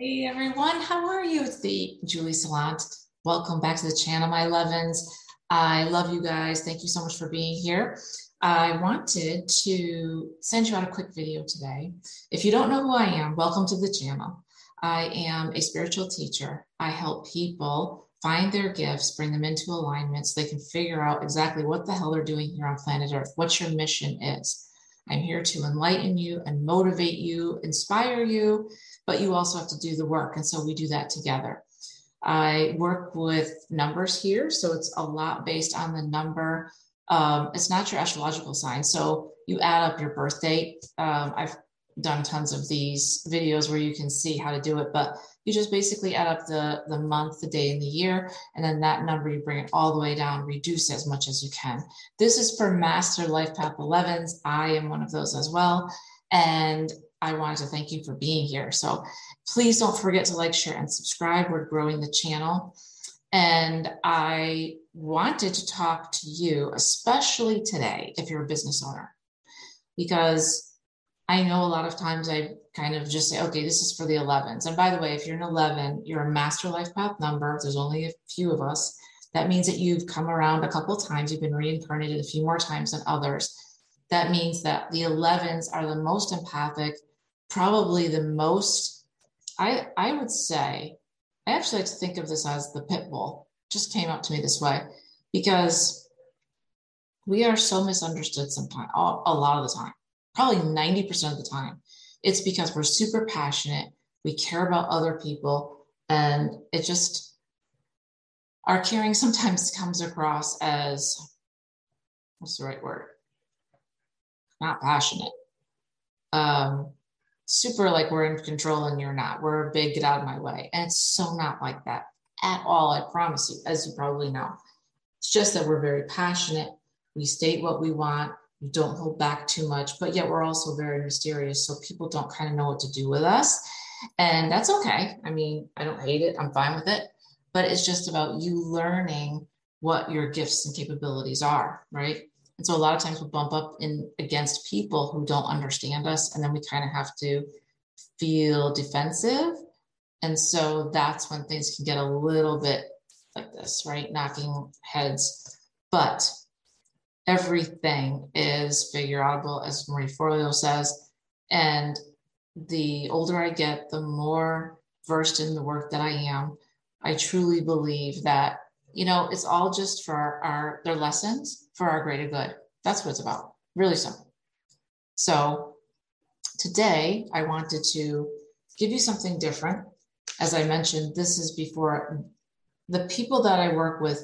Hey everyone, how are you? It's the Julie Salant. Welcome back to the channel, my 11s. I love you guys. Thank you so much for being here. I wanted to send you out a quick video today. If you don't know who I am, welcome to the channel. I am a spiritual teacher. I help people find their gifts, bring them into alignment so they can figure out exactly what the hell they're doing here on planet Earth, what your mission is. I'm here to enlighten you and motivate you, inspire you, but you also have to do the work. And so we do that together. I work with numbers here. So it's a lot based on the number. Um, it's not your astrological sign. So you add up your birth date. Um, I've done tons of these videos where you can see how to do it, but you just basically add up the, the month, the day, and the year, and then that number you bring it all the way down, reduce as much as you can. This is for Master Life Path 11s. I am one of those as well. And I wanted to thank you for being here. So please don't forget to like, share, and subscribe. We're growing the channel. And I wanted to talk to you, especially today, if you're a business owner, because I know a lot of times I kind of just say, okay, this is for the 11s. And by the way, if you're an 11, you're a master life path number. There's only a few of us. That means that you've come around a couple times. You've been reincarnated a few more times than others. That means that the 11s are the most empathic, probably the most, I, I would say, I actually like to think of this as the pit bull. Just came up to me this way because we are so misunderstood sometimes, a lot of the time probably 90% of the time. It's because we're super passionate, we care about other people, and it just, our caring sometimes comes across as what's the right word? Not passionate. Um, super like we're in control and you're not. We're a big get out of my way. And it's so not like that at all. I promise you, as you probably know. It's just that we're very passionate. We state what we want we don't hold back too much, but yet we're also very mysterious. So people don't kind of know what to do with us. And that's okay. I mean, I don't hate it, I'm fine with it. But it's just about you learning what your gifts and capabilities are, right? And so a lot of times we bump up in against people who don't understand us, and then we kind of have to feel defensive. And so that's when things can get a little bit like this, right? Knocking heads. But everything is figure outable, as Marie Forleo says. And the older I get, the more versed in the work that I am. I truly believe that, you know, it's all just for our, their lessons for our greater good. That's what it's about. Really simple. So today I wanted to give you something different. As I mentioned, this is before the people that I work with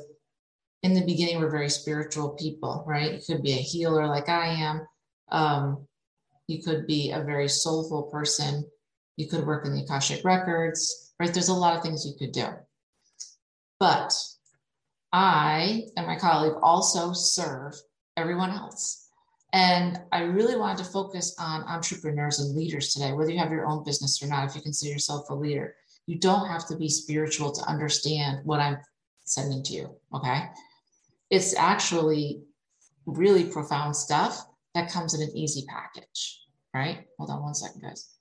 in the beginning we're very spiritual people, right? You could be a healer like I am. Um, you could be a very soulful person. You could work in the Akashic records, right? There's a lot of things you could do. But I and my colleague also serve everyone else. And I really wanted to focus on entrepreneurs and leaders today, whether you have your own business or not, if you consider yourself a leader. You don't have to be spiritual to understand what I'm sending to you. Okay it's actually really profound stuff that comes in an easy package, right? Hold on one second, guys.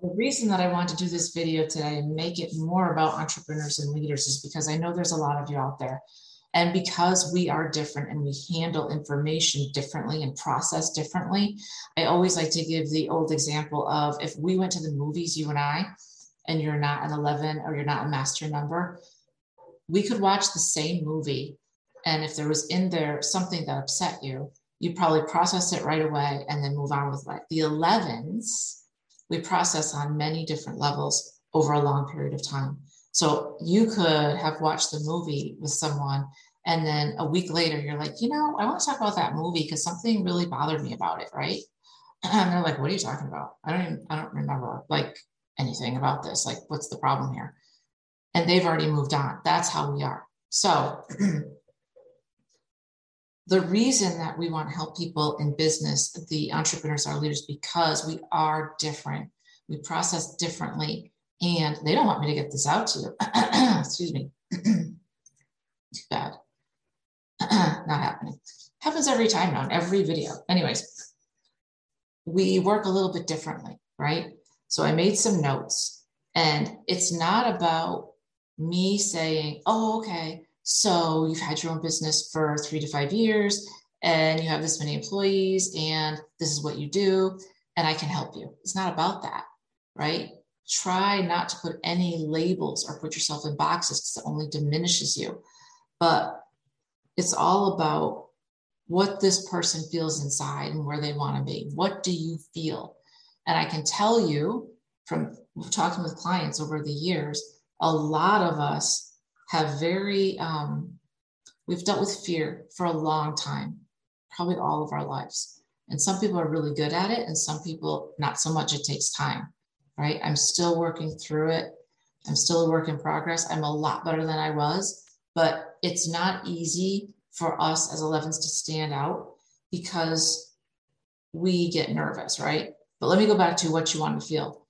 The reason that I want to do this video today and make it more about entrepreneurs and leaders is because I know there's a lot of you out there. And because we are different and we handle information differently and process differently, I always like to give the old example of if we went to the movies, you and I, and you're not an 11 or you're not a master number, we could watch the same movie and if there was in there something that upset you you probably process it right away and then move on with life the 11s we process on many different levels over a long period of time. So you could have watched the movie with someone and then a week later you're like you know i want to talk about that movie because something really bothered me about it right? And they're like what are you talking about? I don't even i don't remember like anything about this. Like what's the problem here? And they've already moved on. That's how we are. So, the reason that we want to help people in business, the entrepreneurs, our leaders, because we are different. We process differently, and they don't want me to get this out to you. Excuse me. Too bad. Not happening. Happens every time now in every video. Anyways, we work a little bit differently, right? So I made some notes, and it's not about me saying, oh, okay, so you've had your own business for three to five years and you have this many employees and this is what you do and I can help you. It's not about that, right? Try not to put any labels or put yourself in boxes because it only diminishes you. But it's all about what this person feels inside and where they want to be. What do you feel? And I can tell you from talking with clients over the years, a lot of us have very, um, we've dealt with fear for a long time, probably all of our lives. And some people are really good at it, and some people not so much. It takes time, right? I'm still working through it. I'm still a work in progress. I'm a lot better than I was, but it's not easy for us as 11s to stand out because we get nervous, right? But let me go back to what you want to feel.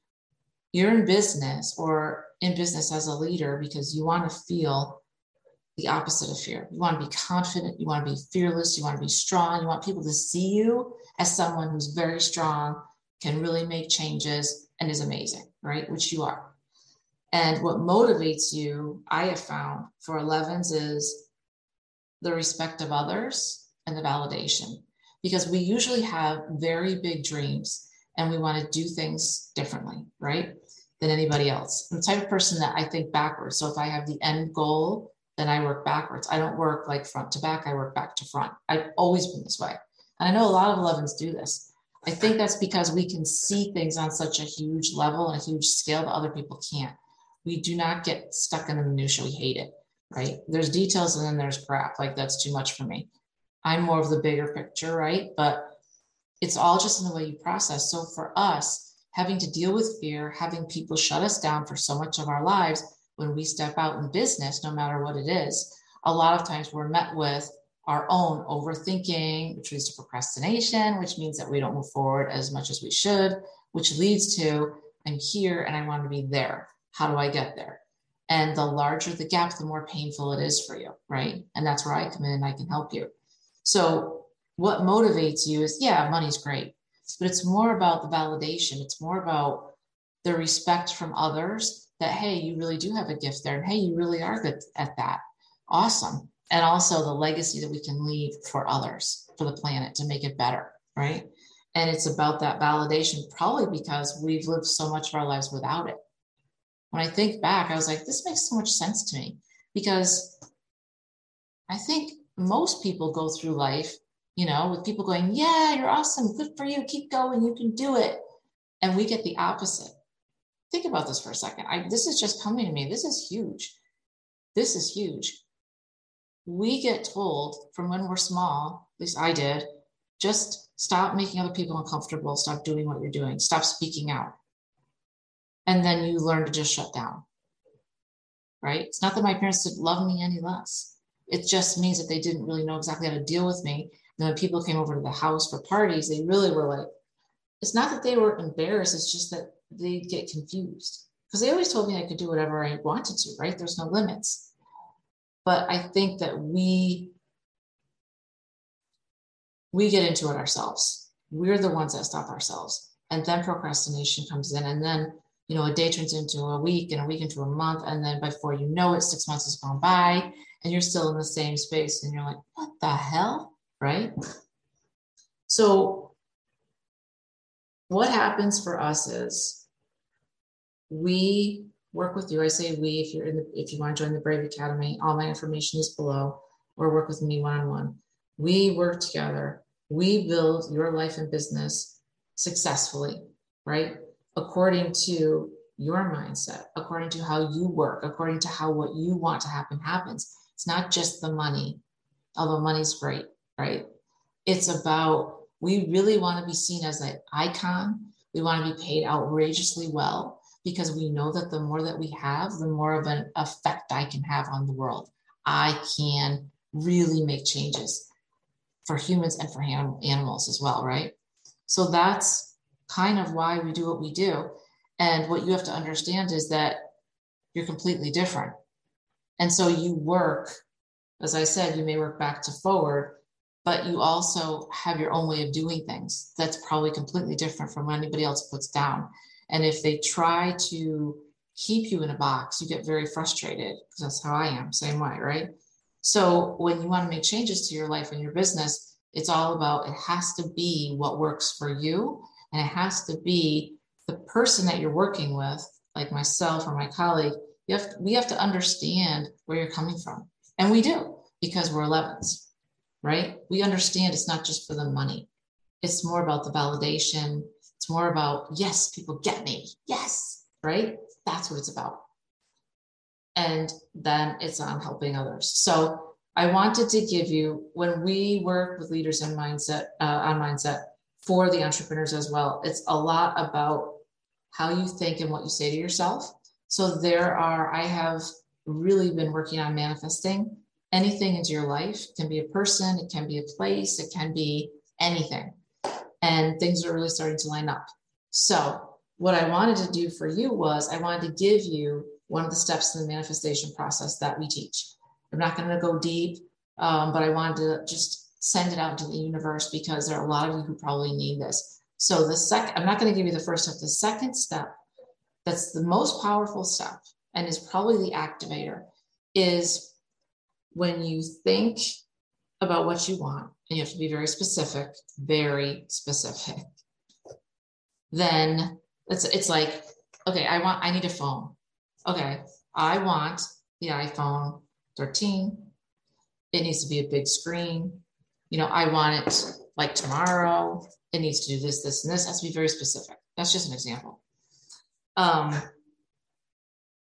You're in business or in business as a leader because you want to feel the opposite of fear. You want to be confident, you want to be fearless, you want to be strong, you want people to see you as someone who's very strong, can really make changes, and is amazing, right? Which you are. And what motivates you, I have found for 11s is the respect of others and the validation. Because we usually have very big dreams and we want to do things differently, right? Than anybody else. I'm the type of person that I think backwards. So if I have the end goal, then I work backwards. I don't work like front to back, I work back to front. I've always been this way. And I know a lot of 11s do this. I think that's because we can see things on such a huge level and a huge scale that other people can't. We do not get stuck in the minutia. We hate it, right? There's details and then there's crap. Like that's too much for me. I'm more of the bigger picture, right? But it's all just in the way you process. So for us, having to deal with fear, having people shut us down for so much of our lives, when we step out in business, no matter what it is, a lot of times we're met with our own overthinking, which leads to procrastination, which means that we don't move forward as much as we should, which leads to I'm here and I want to be there. How do I get there? And the larger the gap, the more painful it is for you, right? And that's where I come in and I can help you. So, what motivates you is yeah, money's great, but it's more about the validation. It's more about the respect from others that, hey, you really do have a gift there. And hey, you really are good at that. Awesome. And also the legacy that we can leave for others, for the planet to make it better. Right. And it's about that validation, probably because we've lived so much of our lives without it. When I think back, I was like, this makes so much sense to me because I think most people go through life, you know, with people going, yeah, you're awesome. Good for you. Keep going. You can do it. And we get the opposite think about this for a second. I, this is just coming to me. This is huge. This is huge. We get told from when we're small, at least I did, just stop making other people uncomfortable, stop doing what you're doing, stop speaking out. And then you learn to just shut down. Right? It's not that my parents didn't love me any less. It just means that they didn't really know exactly how to deal with me. And when people came over to the house for parties, they really were like, it's not that they were embarrassed, it's just that they get confused because they always told me I could do whatever I wanted to, right? There's no limits. But I think that we we get into it ourselves. We're the ones that stop ourselves. And then procrastination comes in. And then, you know, a day turns into a week and a week into a month. And then before you know it, six months has gone by and you're still in the same space. And you're like, what the hell? Right. So what happens for us is we work with you. I say we if you're in the if you want to join the Brave Academy, all my information is below, or work with me one-on-one. We work together. We build your life and business successfully, right? According to your mindset, according to how you work, according to how what you want to happen happens. It's not just the money, although money's great, right? It's about we really want to be seen as an icon. We want to be paid outrageously well because we know that the more that we have, the more of an effect I can have on the world. I can really make changes for humans and for animals as well, right? So that's kind of why we do what we do. And what you have to understand is that you're completely different. And so you work, as I said, you may work back to forward, but you also have your own way of doing things that's probably completely different from what anybody else puts down. And if they try to keep you in a box, you get very frustrated because that's how I am, same way, right? So when you want to make changes to your life and your business, it's all about it has to be what works for you and it has to be the person that you're working with, like myself or my colleague. You have we have to understand where you're coming from. And we do because we're 11s, right? We understand it's not just for the money. It's more about the validation. It's more about, yes, people get me. Yes, right? That's what it's about. And then it's on helping others. So I wanted to give you, when we work with leaders in mindset, uh, on mindset for the entrepreneurs as well, it's a lot about how you think and what you say to yourself. So there are, I have really been working on manifesting anything into your life. It can be a person, it can be a place, it can be anything. And things are really starting to line up. So, what I wanted to do for you was I wanted to give you one of the steps in the manifestation process that we teach. I'm not going to go deep, um, but I wanted to just send it out to the universe because there are a lot of you who probably need this. So, the second, I'm not going to give you the first step. The second step, that's the most powerful step and is probably the activator, is when you think about what you want, and you have to be very specific, very specific, then it's it's like, okay, I want I need a phone. Okay, I want the iPhone 13. It needs to be a big screen. You know, I want it like tomorrow. It needs to do this, this, and this. It has to be very specific. That's just an example. Um,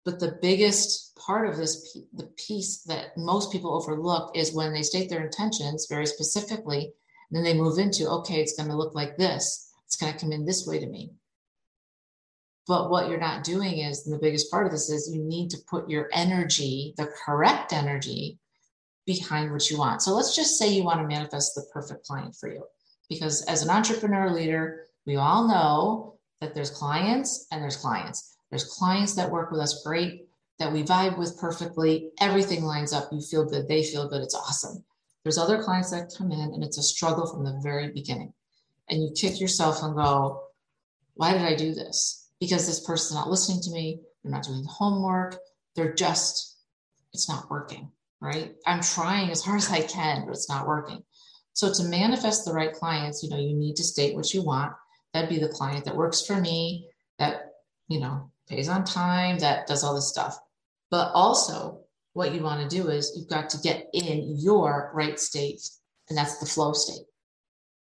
but the biggest part of this, the piece that most people overlook is when they state their intentions very specifically, and then they move into, okay, it's going to look like this. It's going to come in this way to me. But what you're not doing is, and the biggest part of this is you need to put your energy, the correct energy, behind what you want. So let's just say you want to manifest the perfect client for you. Because as an entrepreneur leader, we all know that there's clients and there's clients. There's clients that work with us great, that we vibe with perfectly. Everything lines up. You feel good. They feel good. It's awesome. There's other clients that come in and it's a struggle from the very beginning. And you kick yourself and go, why did I do this? Because this person's not listening to me. They're not doing the homework. They're just, it's not working, right? I'm trying as hard as I can, but it's not working. So to manifest the right clients, you know, you need to state what you want. That'd be the client that works for me, that, you know, pays on time, that does all this stuff. But also, what you want to do is you've got to get in your right state, and that's the flow state.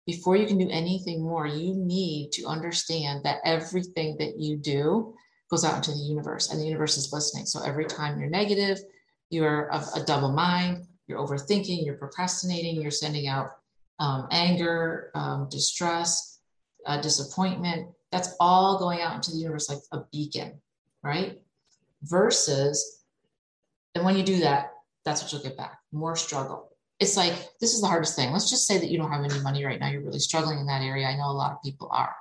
Before you can do anything more, you need to understand that everything that you do goes out into the universe, and the universe is listening. So every time you're negative, you're of a double mind, you're overthinking, you're procrastinating, you're sending out um, anger, um, distress, uh, disappointment, that's all going out into the universe like a beacon, right? Versus, and when you do that, that's what you'll get back more struggle. It's like, this is the hardest thing. Let's just say that you don't have any money right now. You're really struggling in that area. I know a lot of people are.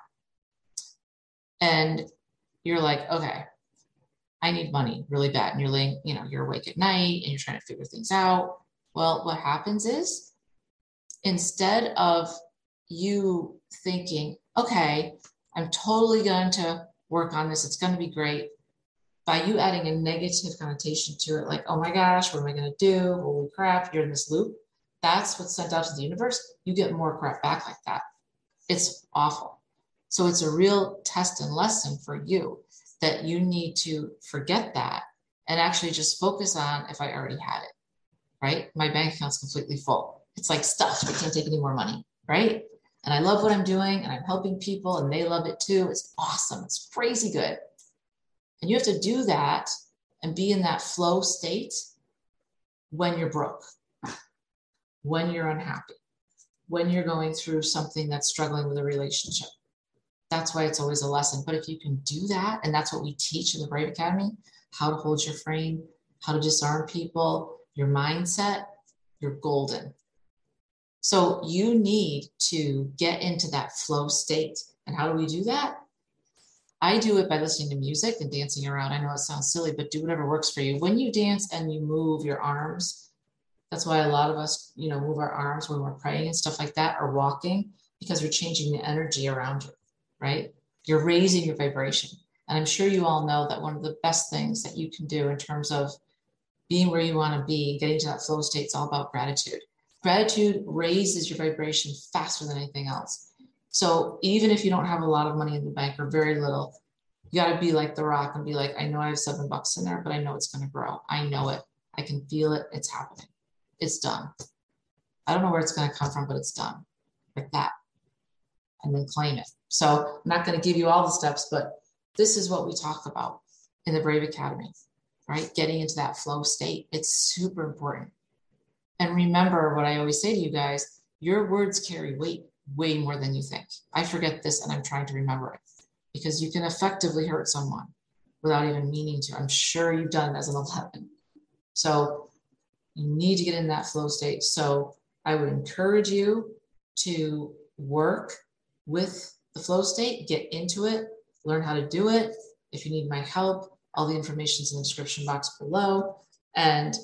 And you're like, okay, I need money really bad. And you're laying, you know, you're awake at night and you're trying to figure things out. Well, what happens is instead of you thinking, okay, I'm totally going to work on this. It's going to be great. By you adding a negative connotation to it, like, oh my gosh, what am I going to do? Holy crap, you're in this loop. That's what's sent out to the universe. You get more crap back like that. It's awful. So it's a real test and lesson for you that you need to forget that and actually just focus on if I already had it, right? My bank account's completely full. It's like stuff. I can't take any more money, right? And I love what I'm doing and I'm helping people and they love it too. It's awesome. It's crazy good. And you have to do that and be in that flow state when you're broke, when you're unhappy, when you're going through something that's struggling with a relationship. That's why it's always a lesson. But if you can do that, and that's what we teach in the Brave Academy how to hold your frame, how to disarm people, your mindset, you're golden. So you need to get into that flow state. And how do we do that? I do it by listening to music and dancing around. I know it sounds silly, but do whatever works for you. When you dance and you move your arms, that's why a lot of us, you know, move our arms when we're praying and stuff like that or walking because you're changing the energy around you, right? You're raising your vibration. And I'm sure you all know that one of the best things that you can do in terms of being where you want to be, getting to that flow state, is all about gratitude. Gratitude raises your vibration faster than anything else. So even if you don't have a lot of money in the bank or very little, you got to be like the rock and be like, I know I have seven bucks in there, but I know it's going to grow. I know it. I can feel it. It's happening. It's done. I don't know where it's going to come from, but it's done like that. And then claim it. So I'm not going to give you all the steps, but this is what we talk about in the Brave Academy, right? Getting into that flow state. It's super important. And remember what I always say to you guys your words carry weight way more than you think. I forget this and I'm trying to remember it because you can effectively hurt someone without even meaning to. I'm sure you've done it as an 11. So you need to get in that flow state. So I would encourage you to work with the flow state, get into it, learn how to do it. If you need my help, all the information is in the description box below. And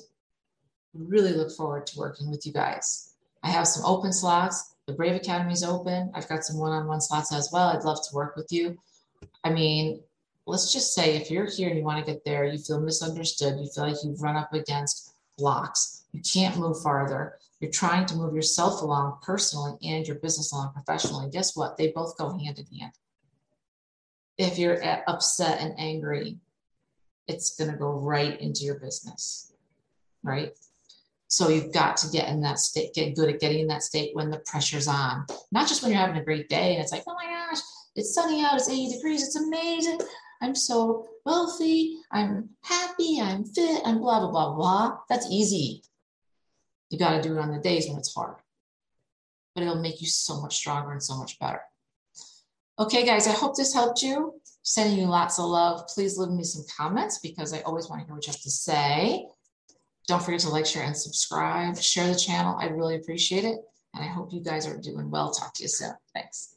really look forward to working with you guys. I have some open slots. The Brave Academy is open. I've got some one on one slots as well. I'd love to work with you. I mean, let's just say if you're here and you want to get there, you feel misunderstood, you feel like you've run up against blocks, you can't move farther, you're trying to move yourself along personally and your business along professionally. Guess what? They both go hand in hand. If you're upset and angry, it's going to go right into your business, right? So you've got to get in that state, get good at getting in that state when the pressure's on, not just when you're having a great day and it's like, oh my gosh, it's sunny out, it's 80 degrees, it's amazing. I'm so wealthy, I'm happy, I'm fit, I'm blah, blah, blah, blah. That's easy. You got to do it on the days when it's hard, but it'll make you so much stronger and so much better. Okay, guys, I hope this helped you. Sending you lots of love. Please leave me some comments because I always want to hear what you have to say. Don't forget to like, share, and subscribe. Share the channel. I'd really appreciate it. And I hope you guys are doing well. Talk to you soon. Thanks.